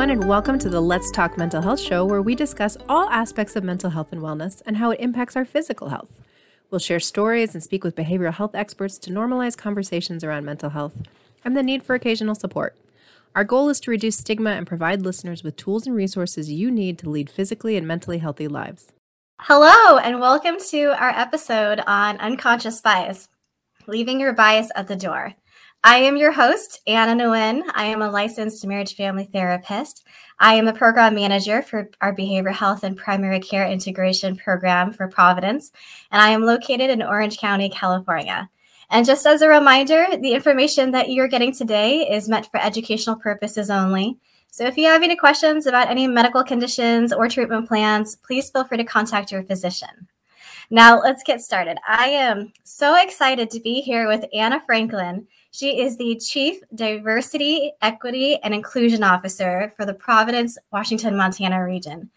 Everyone, and welcome to the Let's Talk Mental Health Show, where we discuss all aspects of mental health and wellness and how it impacts our physical health. We'll share stories and speak with behavioral health experts to normalize conversations around mental health and the need for occasional support. Our goal is to reduce stigma and provide listeners with tools and resources you need to lead physically and mentally healthy lives. Hello, and welcome to our episode on unconscious bias, leaving your bias at the door. I am your host, Anna Nguyen. I am a licensed marriage family therapist. I am a program manager for our behavioral health and primary care integration program for Providence, and I am located in Orange County, California. And just as a reminder, the information that you're getting today is meant for educational purposes only. So if you have any questions about any medical conditions or treatment plans, please feel free to contact your physician. Now, let's get started. I am so excited to be here with Anna Franklin. She is the Chief Diversity, Equity, and Inclusion Officer for the Providence, Washington, Montana region.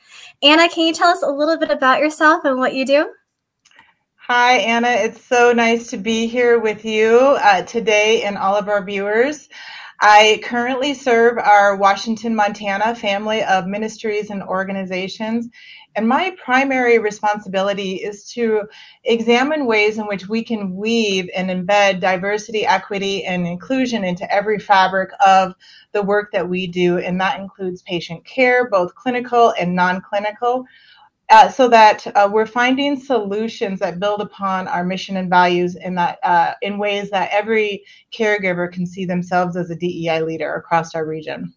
Anna, can you tell us a little bit about yourself and what you do? Hi, Anna. It's so nice to be here with you uh, today and all of our viewers. I currently serve our Washington, Montana family of ministries and organizations, and my primary responsibility is to examine ways in which we can weave and embed diversity, equity, and inclusion into every fabric of the work that we do. And that includes patient care, both clinical and non clinical. Uh, so that uh, we're finding solutions that build upon our mission and values in that uh, in ways that every caregiver can see themselves as a DEI leader across our region.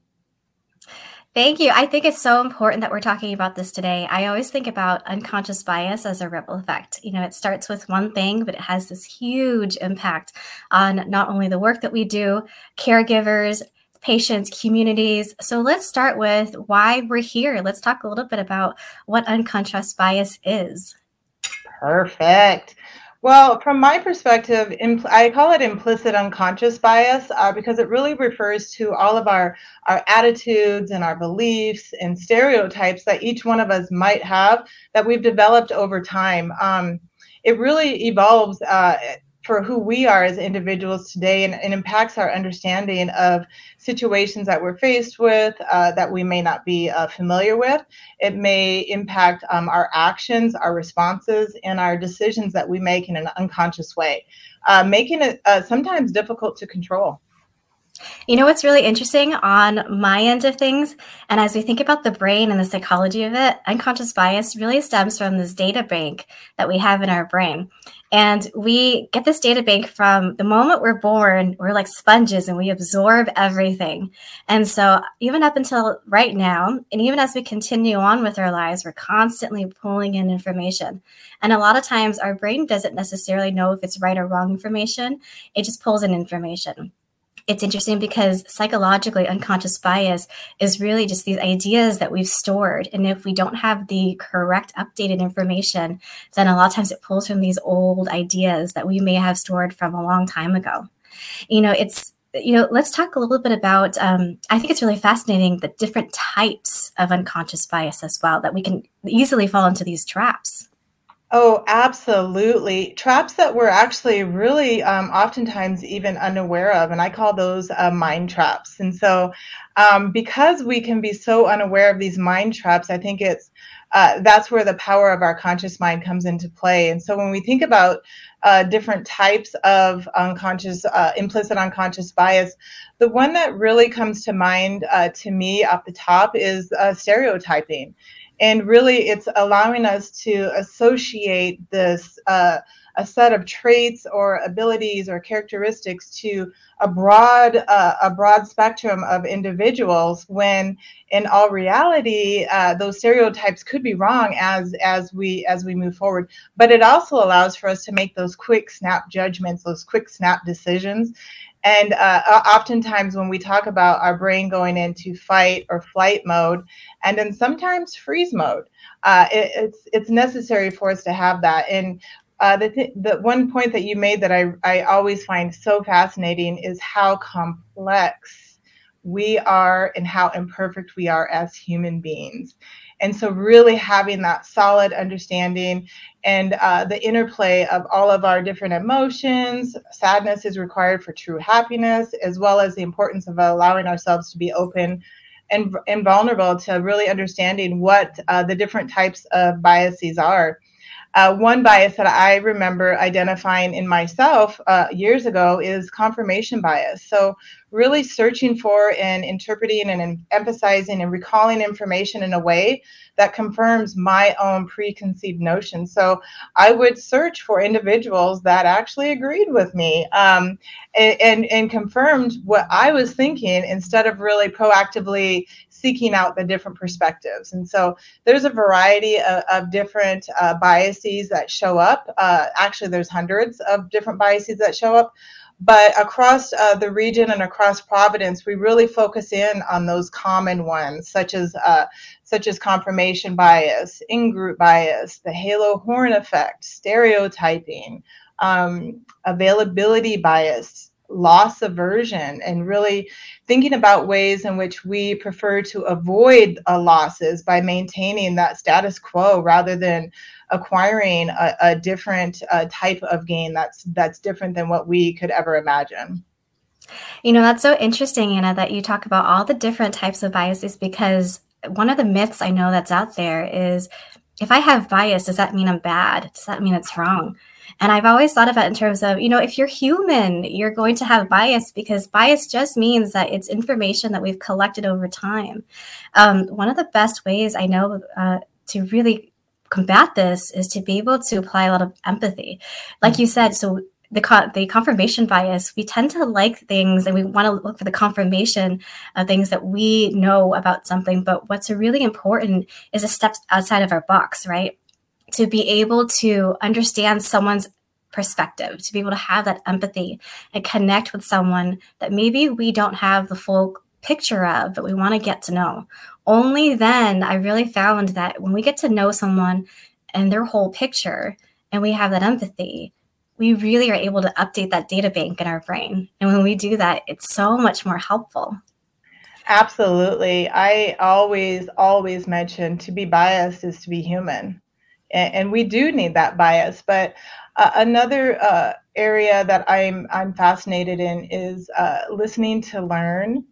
Thank you. I think it's so important that we're talking about this today. I always think about unconscious bias as a ripple effect. You know, it starts with one thing, but it has this huge impact on not only the work that we do, caregivers, patients, communities. So let's start with why we're here. Let's talk a little bit about what unconscious bias is. Perfect. Well, from my perspective, impl- I call it implicit unconscious bias uh, because it really refers to all of our, our attitudes and our beliefs and stereotypes that each one of us might have that we've developed over time. Um, it really evolves uh, for who we are as individuals today and, and impacts our understanding of situations that we're faced with uh, that we may not be uh, familiar with. It may impact um, our actions, our responses, and our decisions that we make in an unconscious way, uh, making it uh, sometimes difficult to control. You know what's really interesting on my end of things? And as we think about the brain and the psychology of it, unconscious bias really stems from this data bank that we have in our brain. And we get this data bank from the moment we're born, we're like sponges and we absorb everything. And so, even up until right now, and even as we continue on with our lives, we're constantly pulling in information. And a lot of times, our brain doesn't necessarily know if it's right or wrong information, it just pulls in information it's interesting because psychologically unconscious bias is really just these ideas that we've stored. And if we don't have the correct updated information then a lot of times it pulls from these old ideas that we may have stored from a long time ago. You know it's you know let's talk a little bit about um, i think it's really fascinating the different types of unconscious bias as well that we can easily fall into these traps Oh, absolutely. Traps that we're actually really um, oftentimes even unaware of, and I call those uh, mind traps. And so, um, because we can be so unaware of these mind traps, I think it's uh, that's where the power of our conscious mind comes into play. And so, when we think about uh, different types of unconscious, uh, implicit unconscious bias, the one that really comes to mind uh, to me off the top is uh, stereotyping and really it's allowing us to associate this uh, a set of traits or abilities or characteristics to a broad uh, a broad spectrum of individuals when in all reality uh, those stereotypes could be wrong as as we as we move forward. But it also allows for us to make those quick snap judgments those quick snap decisions and uh, oftentimes, when we talk about our brain going into fight or flight mode, and then sometimes freeze mode, uh, it, it's it's necessary for us to have that. And uh, the th- the one point that you made that I I always find so fascinating is how complex we are and how imperfect we are as human beings. And so, really having that solid understanding and uh, the interplay of all of our different emotions, sadness is required for true happiness, as well as the importance of allowing ourselves to be open and, and vulnerable to really understanding what uh, the different types of biases are. Uh, one bias that I remember identifying in myself uh, years ago is confirmation bias. So, really searching for and interpreting and emphasizing and recalling information in a way that confirms my own preconceived notions. So, I would search for individuals that actually agreed with me um, and, and, and confirmed what I was thinking instead of really proactively seeking out the different perspectives. And so there's a variety of, of different uh, biases that show up. Uh, actually, there's hundreds of different biases that show up. But across uh, the region and across Providence, we really focus in on those common ones, such as uh, such as confirmation bias, in-group bias, the halo horn effect, stereotyping, um, availability bias, loss aversion and really thinking about ways in which we prefer to avoid uh, losses by maintaining that status quo rather than acquiring a, a different uh, type of gain that's that's different than what we could ever imagine. You know that's so interesting anna that you talk about all the different types of biases because one of the myths i know that's out there is if i have bias does that mean i'm bad? Does that mean it's wrong and I've always thought of it in terms of, you know, if you're human, you're going to have bias because bias just means that it's information that we've collected over time. Um, one of the best ways I know uh, to really combat this is to be able to apply a lot of empathy. Like you said, so the, co- the confirmation bias, we tend to like things and we want to look for the confirmation of things that we know about something. But what's really important is a step outside of our box, right? To be able to understand someone's perspective, to be able to have that empathy and connect with someone that maybe we don't have the full picture of, but we want to get to know. Only then I really found that when we get to know someone and their whole picture and we have that empathy, we really are able to update that data bank in our brain. And when we do that, it's so much more helpful. Absolutely. I always, always mention to be biased is to be human and, and we do need that bias. But uh, another uh, area that I'm I'm fascinated in is uh, listening to learn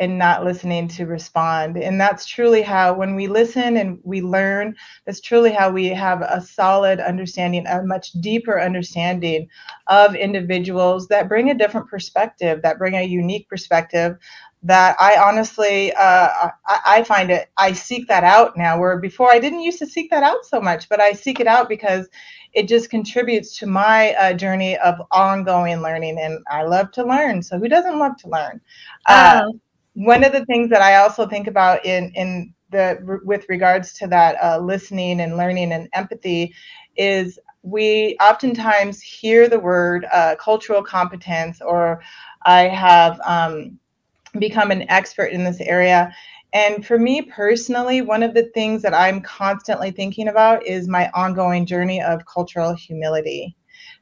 and not listening to respond. And that's truly how, when we listen and we learn, that's truly how we have a solid understanding, a much deeper understanding of individuals that bring a different perspective, that bring a unique perspective that I honestly, uh, I, I, find it, I seek that out now, where before I didn't used to seek that out so much, but I seek it out because it just contributes to my uh, journey of ongoing learning. And I love to learn. So who doesn't love to learn? Uh, oh. one of the things that I also think about in, in the, with regards to that uh, listening and learning and empathy is we oftentimes hear the word uh, cultural competence or I have, um, become an expert in this area. And for me personally, one of the things that I'm constantly thinking about is my ongoing journey of cultural humility.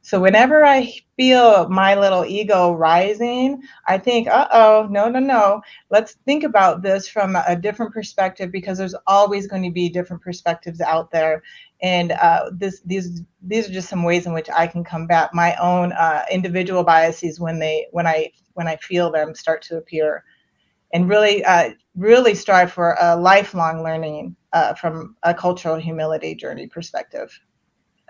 So whenever I feel my little ego rising, I think, uh oh, no, no, no. Let's think about this from a different perspective because there's always going to be different perspectives out there. And uh, this, these, these are just some ways in which I can combat my own uh, individual biases when they, when I, when I feel them start to appear, and really, uh, really strive for a lifelong learning uh, from a cultural humility journey perspective.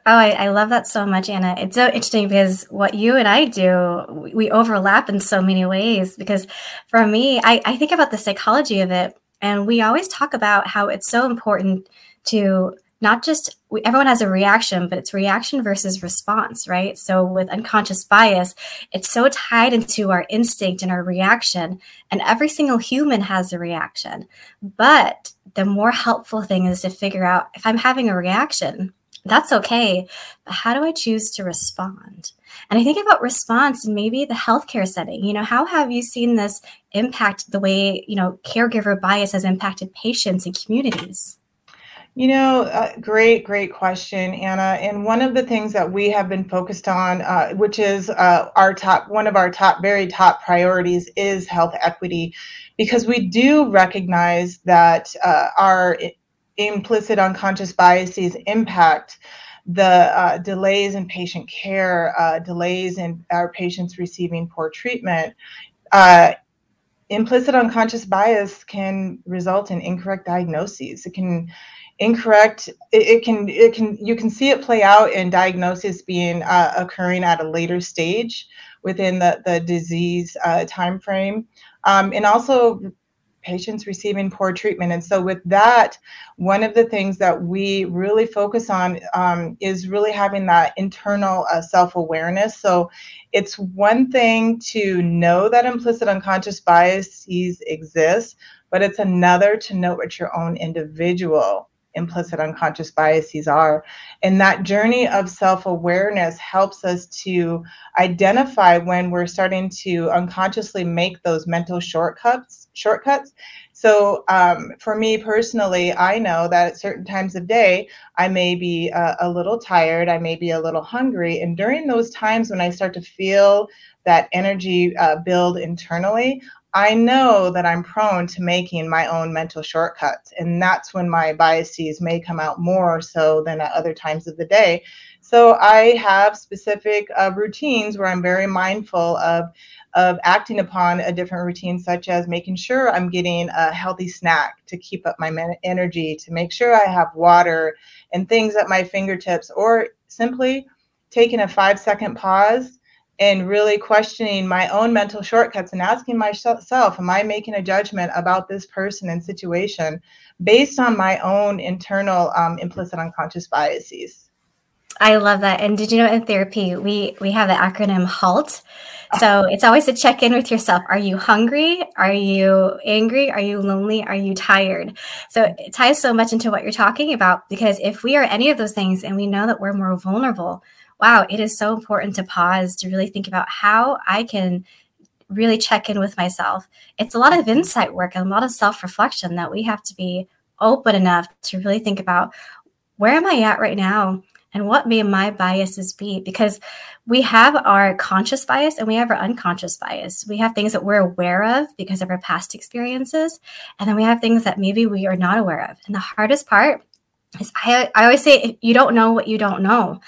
Oh, I, I, love that so much, Anna. It's so interesting because what you and I do, we overlap in so many ways. Because for me, I, I think about the psychology of it, and we always talk about how it's so important to not just we, everyone has a reaction, but it's reaction versus response, right? So with unconscious bias, it's so tied into our instinct and our reaction, and every single human has a reaction. But the more helpful thing is to figure out if I'm having a reaction, that's okay. But how do I choose to respond? And I think about response and maybe the healthcare setting. You know, how have you seen this impact the way, you know, caregiver bias has impacted patients and communities? You know, uh, great, great question, Anna. And one of the things that we have been focused on, uh, which is uh, our top, one of our top, very top priorities, is health equity, because we do recognize that uh, our implicit unconscious biases impact the uh, delays in patient care, uh, delays in our patients receiving poor treatment implicit unconscious bias can result in incorrect diagnoses. It can incorrect it, it, can it can you can see it play out in diagnosis being uh, occurring at a later stage within the the disease uh, time frame um, and also patients receiving poor treatment. And so, with that, one of the things that we really focus on um, is really having that internal uh, self awareness. So, it's one thing to know that implicit unconscious biases exist, but it's another to know what your own individual implicit unconscious biases are. And that journey of self awareness helps us to identify when we're starting to unconsciously make those mental shortcuts. Shortcuts. So, um, for me personally, I know that at certain times of day, I may be uh, a little tired, I may be a little hungry. And during those times when I start to feel that energy uh, build internally, I know that I'm prone to making my own mental shortcuts. And that's when my biases may come out more so than at other times of the day. So I have specific uh, routines where I'm very mindful of, of acting upon a different routine, such as making sure I'm getting a healthy snack to keep up my energy, to make sure I have water and things at my fingertips, or simply taking a five second pause and really questioning my own mental shortcuts and asking myself, am I making a judgment about this person and situation based on my own internal um, implicit unconscious biases? I love that. And did you know in therapy we we have the acronym HALT. So it's always to check in with yourself. Are you hungry? Are you angry? Are you lonely? Are you tired? So it ties so much into what you're talking about because if we are any of those things and we know that we're more vulnerable, wow, it is so important to pause to really think about how I can really check in with myself. It's a lot of insight work and a lot of self reflection that we have to be open enough to really think about where am I at right now? And what may my biases be? Because we have our conscious bias and we have our unconscious bias. We have things that we're aware of because of our past experiences. And then we have things that maybe we are not aware of. And the hardest part is I, I always say you don't know what you don't know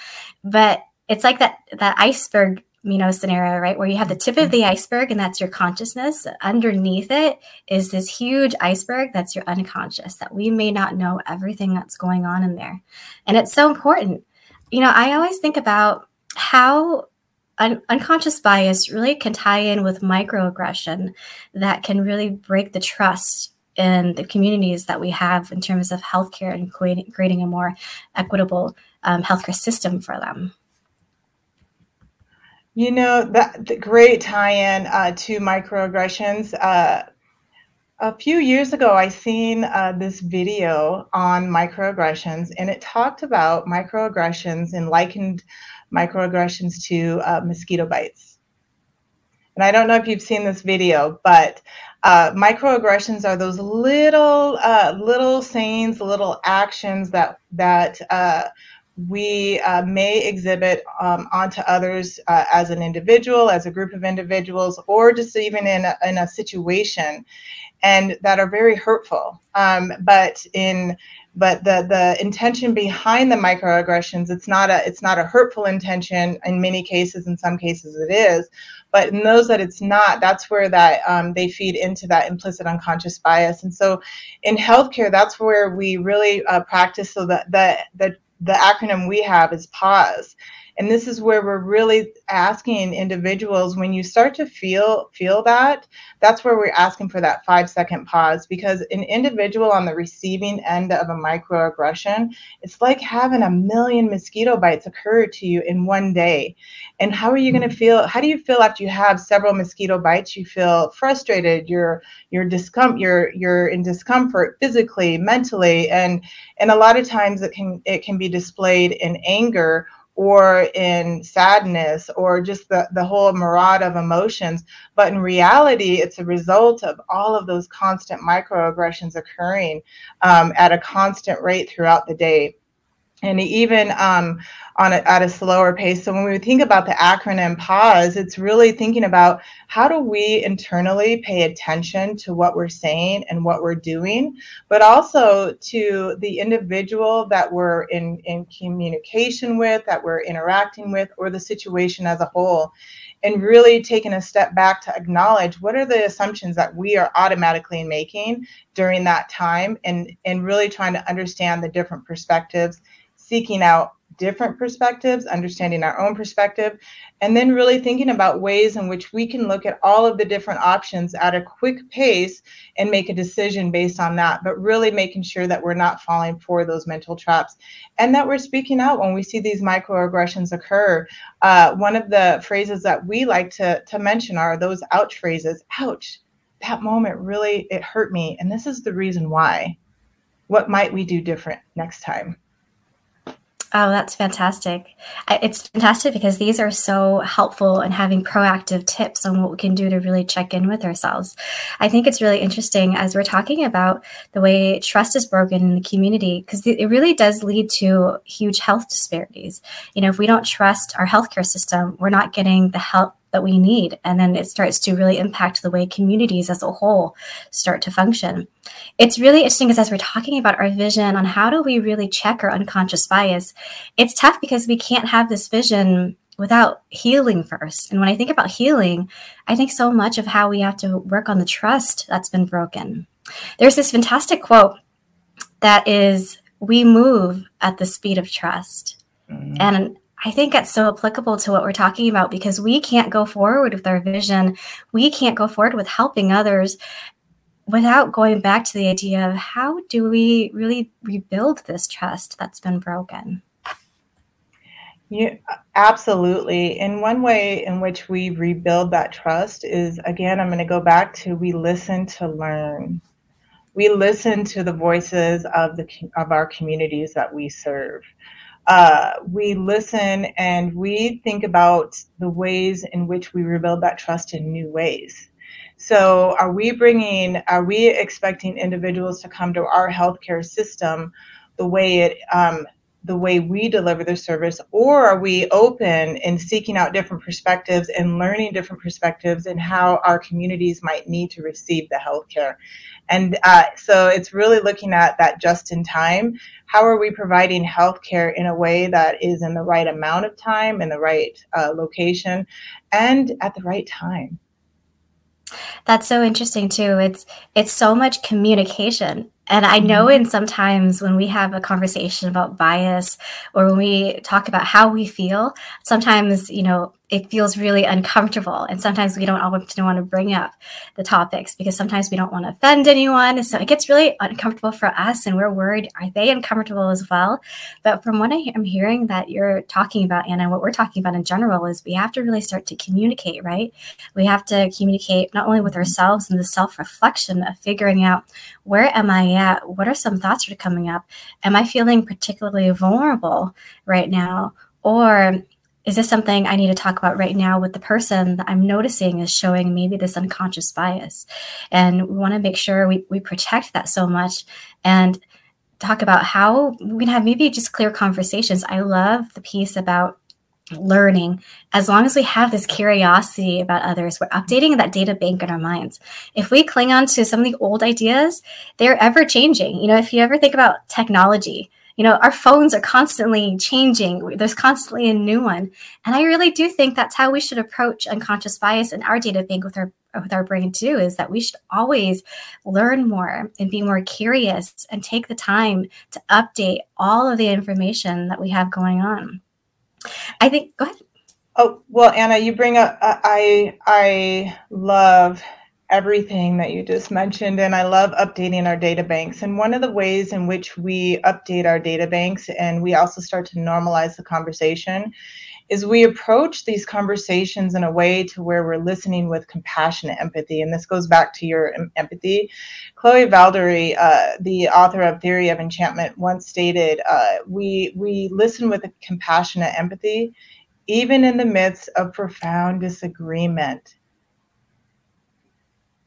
but it's like that that iceberg you know scenario right? Where you have the tip of the mm-hmm. iceberg and that's your consciousness. Underneath it is this huge iceberg that's your unconscious that we may not know everything that's going on in there. And it's so important. You know i always think about how un- unconscious bias really can tie in with microaggression that can really break the trust in the communities that we have in terms of healthcare and creating, creating a more equitable um, healthcare system for them. You know, that the great tie-in uh, to microaggressions. Uh, a few years ago, I seen uh, this video on microaggressions, and it talked about microaggressions and likened microaggressions to uh, mosquito bites. And I don't know if you've seen this video, but uh, microaggressions are those little, uh, little sayings, little actions that that we uh, may exhibit um, onto others uh, as an individual, as a group of individuals, or just even in a, in a situation, and that are very hurtful. Um, but in but the the intention behind the microaggressions, it's not a it's not a hurtful intention. In many cases, in some cases, it is. But in those that it's not, that's where that um, they feed into that implicit unconscious bias. And so, in healthcare, that's where we really uh, practice so that the the the acronym we have is pause and this is where we're really asking individuals when you start to feel feel that that's where we're asking for that five second pause because an individual on the receiving end of a microaggression it's like having a million mosquito bites occur to you in one day. And how are you going to feel how do you feel after you have several mosquito bites? You feel frustrated you're you're discom- you're you're in discomfort physically mentally and and a lot of times it can it can be displayed in anger or in sadness or just the, the whole mirage of emotions. But in reality, it's a result of all of those constant microaggressions occurring um, at a constant rate throughout the day. And even um, on a, at a slower pace. So when we think about the acronym PAUSE, it's really thinking about how do we internally pay attention to what we're saying and what we're doing, but also to the individual that we're in, in communication with, that we're interacting with, or the situation as a whole and really taking a step back to acknowledge what are the assumptions that we are automatically making during that time and and really trying to understand the different perspectives seeking out different perspectives, understanding our own perspective, and then really thinking about ways in which we can look at all of the different options at a quick pace and make a decision based on that, but really making sure that we're not falling for those mental traps and that we're speaking out when we see these microaggressions occur. Uh, one of the phrases that we like to, to mention are those ouch phrases. Ouch, that moment really, it hurt me. And this is the reason why. What might we do different next time? Oh, that's fantastic. It's fantastic because these are so helpful in having proactive tips on what we can do to really check in with ourselves. I think it's really interesting as we're talking about the way trust is broken in the community because it really does lead to huge health disparities. You know, if we don't trust our healthcare system, we're not getting the help that we need. And then it starts to really impact the way communities as a whole start to function. It's really interesting because as we're talking about our vision on how do we really check our unconscious bias, it's tough because we can't have this vision without healing first. And when I think about healing, I think so much of how we have to work on the trust that's been broken. There's this fantastic quote that is, we move at the speed of trust. Mm-hmm. And I think that's so applicable to what we're talking about because we can't go forward with our vision. We can't go forward with helping others without going back to the idea of how do we really rebuild this trust that's been broken. Yeah, absolutely. And one way in which we rebuild that trust is again, I'm going to go back to we listen to learn. We listen to the voices of the of our communities that we serve uh, we listen and we think about the ways in which we rebuild that trust in new ways. So, are we bringing, are we expecting individuals to come to our healthcare system the way it, um, the way we deliver the service, or are we open in seeking out different perspectives and learning different perspectives and how our communities might need to receive the healthcare? And uh, so it's really looking at that just in time. How are we providing healthcare in a way that is in the right amount of time, in the right uh, location, and at the right time? That's so interesting too. It's it's so much communication. And I know mm-hmm. in sometimes when we have a conversation about bias or when we talk about how we feel, sometimes, you know, it feels really uncomfortable. And sometimes we don't often want to bring up the topics because sometimes we don't want to offend anyone. So it gets really uncomfortable for us and we're worried, are they uncomfortable as well? But from what I am hearing that you're talking about, Anna, what we're talking about in general is we have to really start to communicate, right? We have to communicate not only with ourselves and the self reflection of figuring out where am I at? What are some thoughts that are coming up? Am I feeling particularly vulnerable right now? Or is this something I need to talk about right now with the person that I'm noticing is showing maybe this unconscious bias? And we want to make sure we, we protect that so much and talk about how we can have maybe just clear conversations. I love the piece about learning as long as we have this curiosity about others we're updating that data bank in our minds if we cling on to some of the old ideas they're ever changing you know if you ever think about technology you know our phones are constantly changing. There's constantly a new one. And i really do think that's how we should approach unconscious bias in our data bank with our with our brain too is that we should always learn more and be more curious and take the time to update all of the information that we have going on. I think go ahead. Oh well anna you bring up i i love everything that you just mentioned, and I love updating our data banks. And one of the ways in which we update our data banks and we also start to normalize the conversation is we approach these conversations in a way to where we're listening with compassionate empathy. And this goes back to your empathy. Chloe Valdary, uh, the author of Theory of Enchantment, once stated, uh, we, we listen with a compassionate empathy, even in the midst of profound disagreement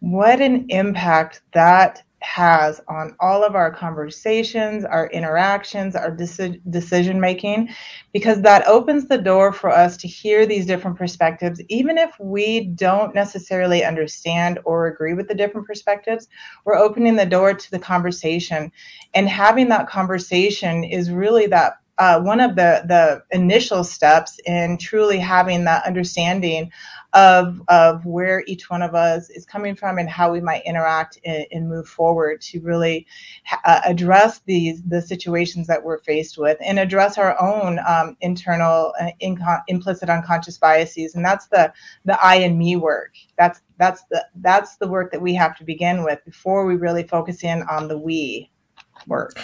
what an impact that has on all of our conversations, our interactions, our deci- decision making, because that opens the door for us to hear these different perspectives, even if we don't necessarily understand or agree with the different perspectives. We're opening the door to the conversation, and having that conversation is really that uh, one of the the initial steps in truly having that understanding of of where each one of us is coming from and how we might interact and, and move forward to really ha- uh, address these the situations that we're faced with and address our own um, internal uh, inco- implicit unconscious biases. And that's the the I and me work. That's that's the that's the work that we have to begin with before we really focus in on the we work.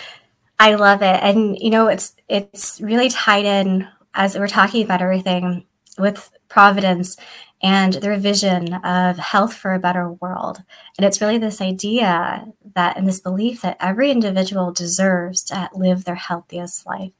I love it. And you know, it's it's really tied in as we're talking about everything with Providence and their vision of health for a better world. And it's really this idea that and this belief that every individual deserves to live their healthiest life.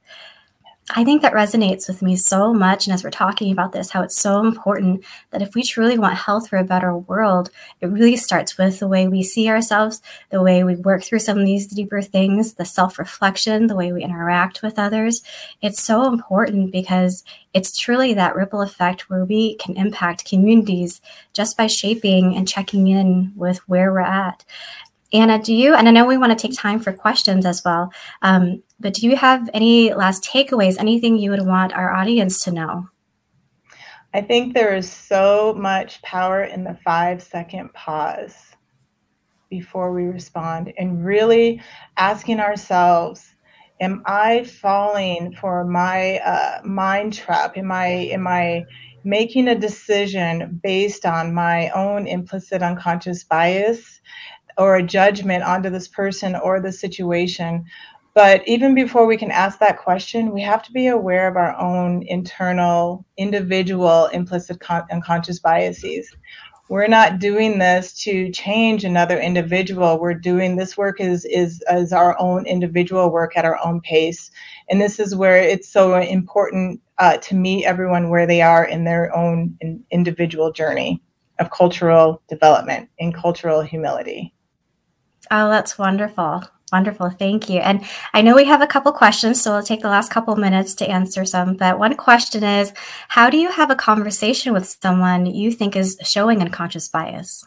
I think that resonates with me so much. And as we're talking about this, how it's so important that if we truly want health for a better world, it really starts with the way we see ourselves, the way we work through some of these deeper things, the self reflection, the way we interact with others. It's so important because it's truly that ripple effect where we can impact communities just by shaping and checking in with where we're at. Anna, do you, and I know we want to take time for questions as well, um, but do you have any last takeaways, anything you would want our audience to know? I think there is so much power in the five second pause before we respond and really asking ourselves am i falling for my uh, mind trap am i am i making a decision based on my own implicit unconscious bias or a judgment onto this person or the situation. But even before we can ask that question, we have to be aware of our own internal, individual, implicit con- unconscious biases. We're not doing this to change another individual. We're doing this work is is as our own individual work at our own pace, and this is where it's so important uh, to meet everyone where they are in their own in individual journey of cultural development and cultural humility. Oh, that's wonderful. Wonderful. Thank you. And I know we have a couple questions, so we'll take the last couple minutes to answer some. But one question is How do you have a conversation with someone you think is showing unconscious bias?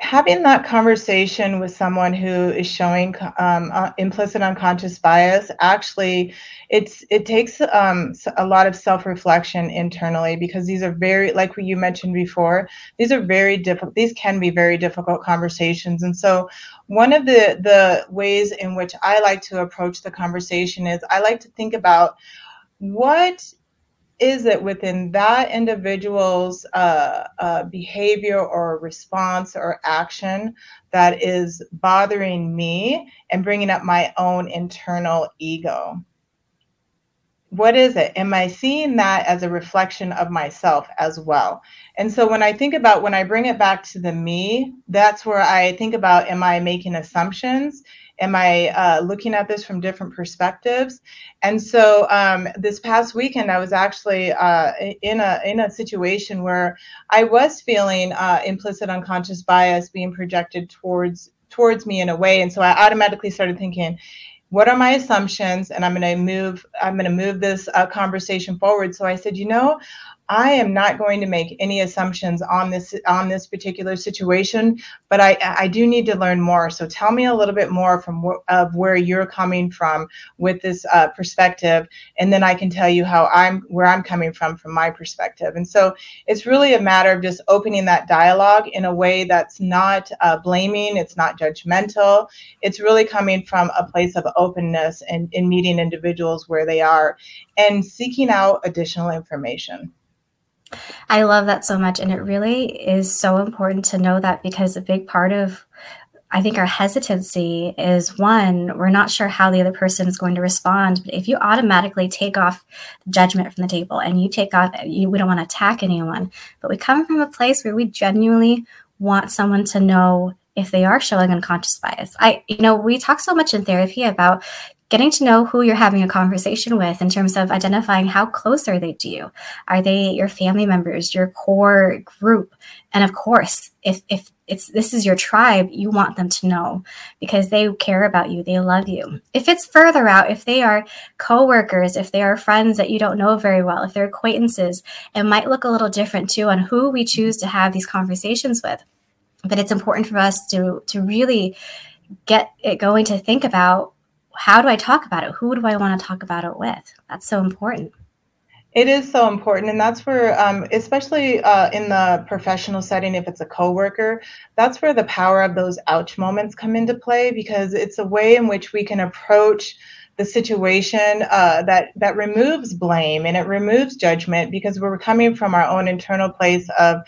Having that conversation with someone who is showing um, uh, implicit unconscious bias actually it's it takes um, a lot of self-reflection internally because these are very like you mentioned before these are very difficult these can be very difficult conversations. And so one of the the ways in which i like to approach the conversation is i like to think about what is it within that individual's uh, uh, behavior or response or action that is bothering me and bringing up my own internal ego? What is it? Am I seeing that as a reflection of myself as well? And so when I think about when I bring it back to the me, that's where I think about am I making assumptions? Am I uh, looking at this from different perspectives? And so um, this past weekend, I was actually uh, in a in a situation where I was feeling uh, implicit unconscious bias being projected towards towards me in a way, and so I automatically started thinking, what are my assumptions? And i'm going to move i'm going to move this uh, conversation forward. So i said you know I am not going to make any assumptions on this on this particular situation, but I I do need to learn more. So tell me a little bit more from wh- of where you're coming from with this uh, perspective, and then I can tell you how I'm where I'm coming from from my perspective. And so it's really a matter of just opening that dialogue in a way that's not uh, blaming, it's not judgmental. It's really coming from a place of openness and in meeting individuals where they are and seeking out additional information. I love that so much. And it really is so important to know that because a big part of I think our hesitancy is one, we're not sure how the other person is going to respond. But if you automatically take off judgment from the table and you take off, you, we don't want to attack anyone, but we come from a place where we genuinely want someone to know if they are showing unconscious bias. I, you know, we talk so much in therapy about getting to know who you're having a conversation with in terms of identifying how close are they to you. Are they your family members your core group? And of course if if it's this is your tribe you want them to know because they care about you. They love you. If it's further out if they are coworkers if they are friends that you don't know very well if they're acquaintances it might look a little different too on who we choose to have these conversations with. But it's important for us to to really get it going to think about how do i talk about it? Who do i want to talk about it with? That's so important. It is so important, and that's where, um, especially uh, in the professional setting, if it's a coworker, that's where the power of those ouch moments come into play because it's a way in which we can approach the situation uh, that that removes blame and it removes judgment because we're coming from our own internal place of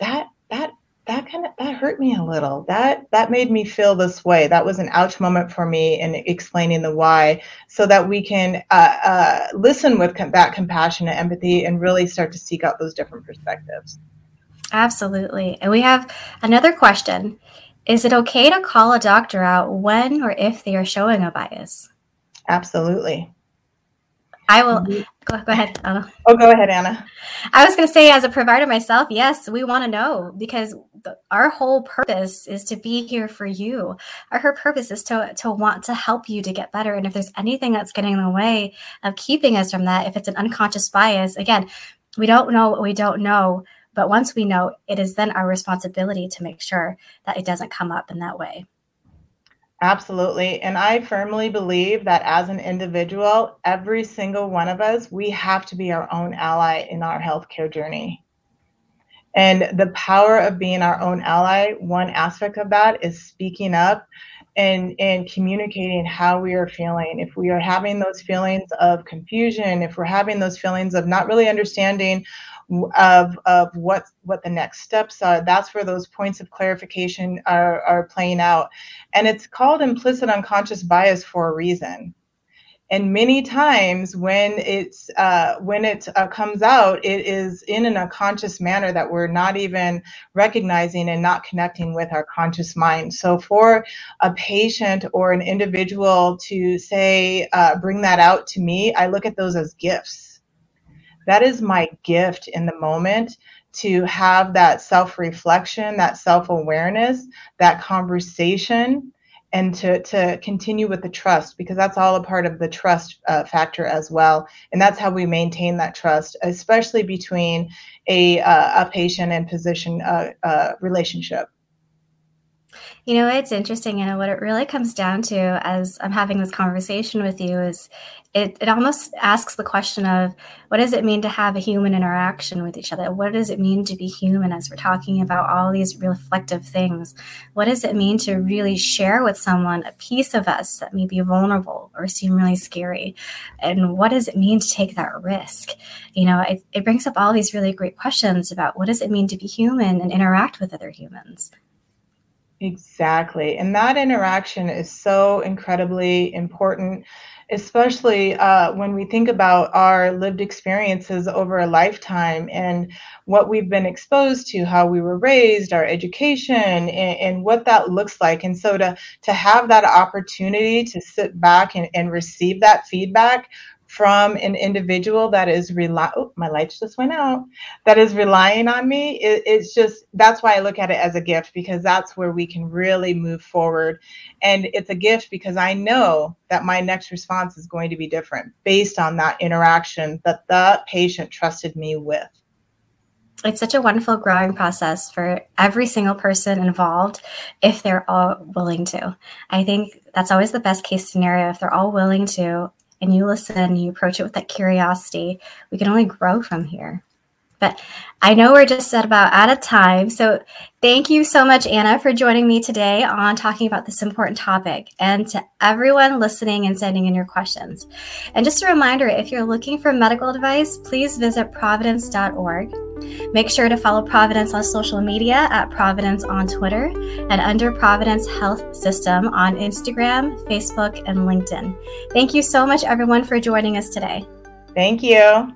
that that kind of that hurt me a little. That that made me feel this way. That was an ouch moment for me in explaining the why so that we can uh, uh, listen with com- that compassion and empathy and really start to seek out those different perspectives. Absolutely. And we have another question. Is it okay to call a doctor out when or if they are showing a bias? Absolutely I will mm-hmm. go, go ahead. Anna. Oh, go ahead, Anna. I was going to say, as a provider myself, yes, we want to know because the, our whole purpose is to be here for you. Our her purpose is to to want to help you to get better. And if there's anything that's getting in the way of keeping us from that, if it's an unconscious bias, again, we don't know what we don't know. But once we know, it is then our responsibility to make sure that it doesn't come up in that way. Absolutely. And I firmly believe that as an individual, every single one of us, we have to be our own ally in our healthcare journey. And the power of being our own ally, one aspect of that is speaking up and, and communicating how we are feeling. If we are having those feelings of confusion, if we're having those feelings of not really understanding of of what what the next steps are that's where those points of clarification are are playing out. And it's called implicit unconscious bias for a reason. And many times when it's uh, when it uh, comes out it is in an unconscious manner that we're not even recognizing and not connecting with our conscious mind. So for a patient or an individual to say uh, bring that out to me i look at those as gifts that is my gift in the moment to have that self reflection, that self awareness, that conversation, and to, to continue with the trust because that's all a part of the trust uh, factor as well. And that's how we maintain that trust, especially between a, uh, a patient and physician uh, uh relationship. You know, it's interesting, and what it really comes down to as I'm having this conversation with you is it, it almost asks the question of what does it mean to have a human interaction with each other? What does it mean to be human as we're talking about all these reflective things? What does it mean to really share with someone a piece of us that may be vulnerable or seem really scary? And what does it mean to take that risk? You know, it, it brings up all these really great questions about what does it mean to be human and interact with other humans? Exactly. And that interaction is so incredibly important, especially uh, when we think about our lived experiences over a lifetime and what we've been exposed to, how we were raised, our education, and, and what that looks like. And so to, to have that opportunity to sit back and, and receive that feedback from an individual that is rely oh, my lights just went out that is relying on me it, it's just that's why i look at it as a gift because that's where we can really move forward and it's a gift because i know that my next response is going to be different based on that interaction that the patient trusted me with it's such a wonderful growing process for every single person involved if they're all willing to. I think that's always the best case scenario if they're all willing to and you listen you approach it with that curiosity, we can only grow from here. But I know we're just at about out of time. So thank you so much, Anna, for joining me today on talking about this important topic and to everyone listening and sending in your questions. And just a reminder if you're looking for medical advice, please visit providence.org. Make sure to follow Providence on social media at Providence on Twitter and under Providence Health System on Instagram, Facebook, and LinkedIn. Thank you so much, everyone, for joining us today. Thank you.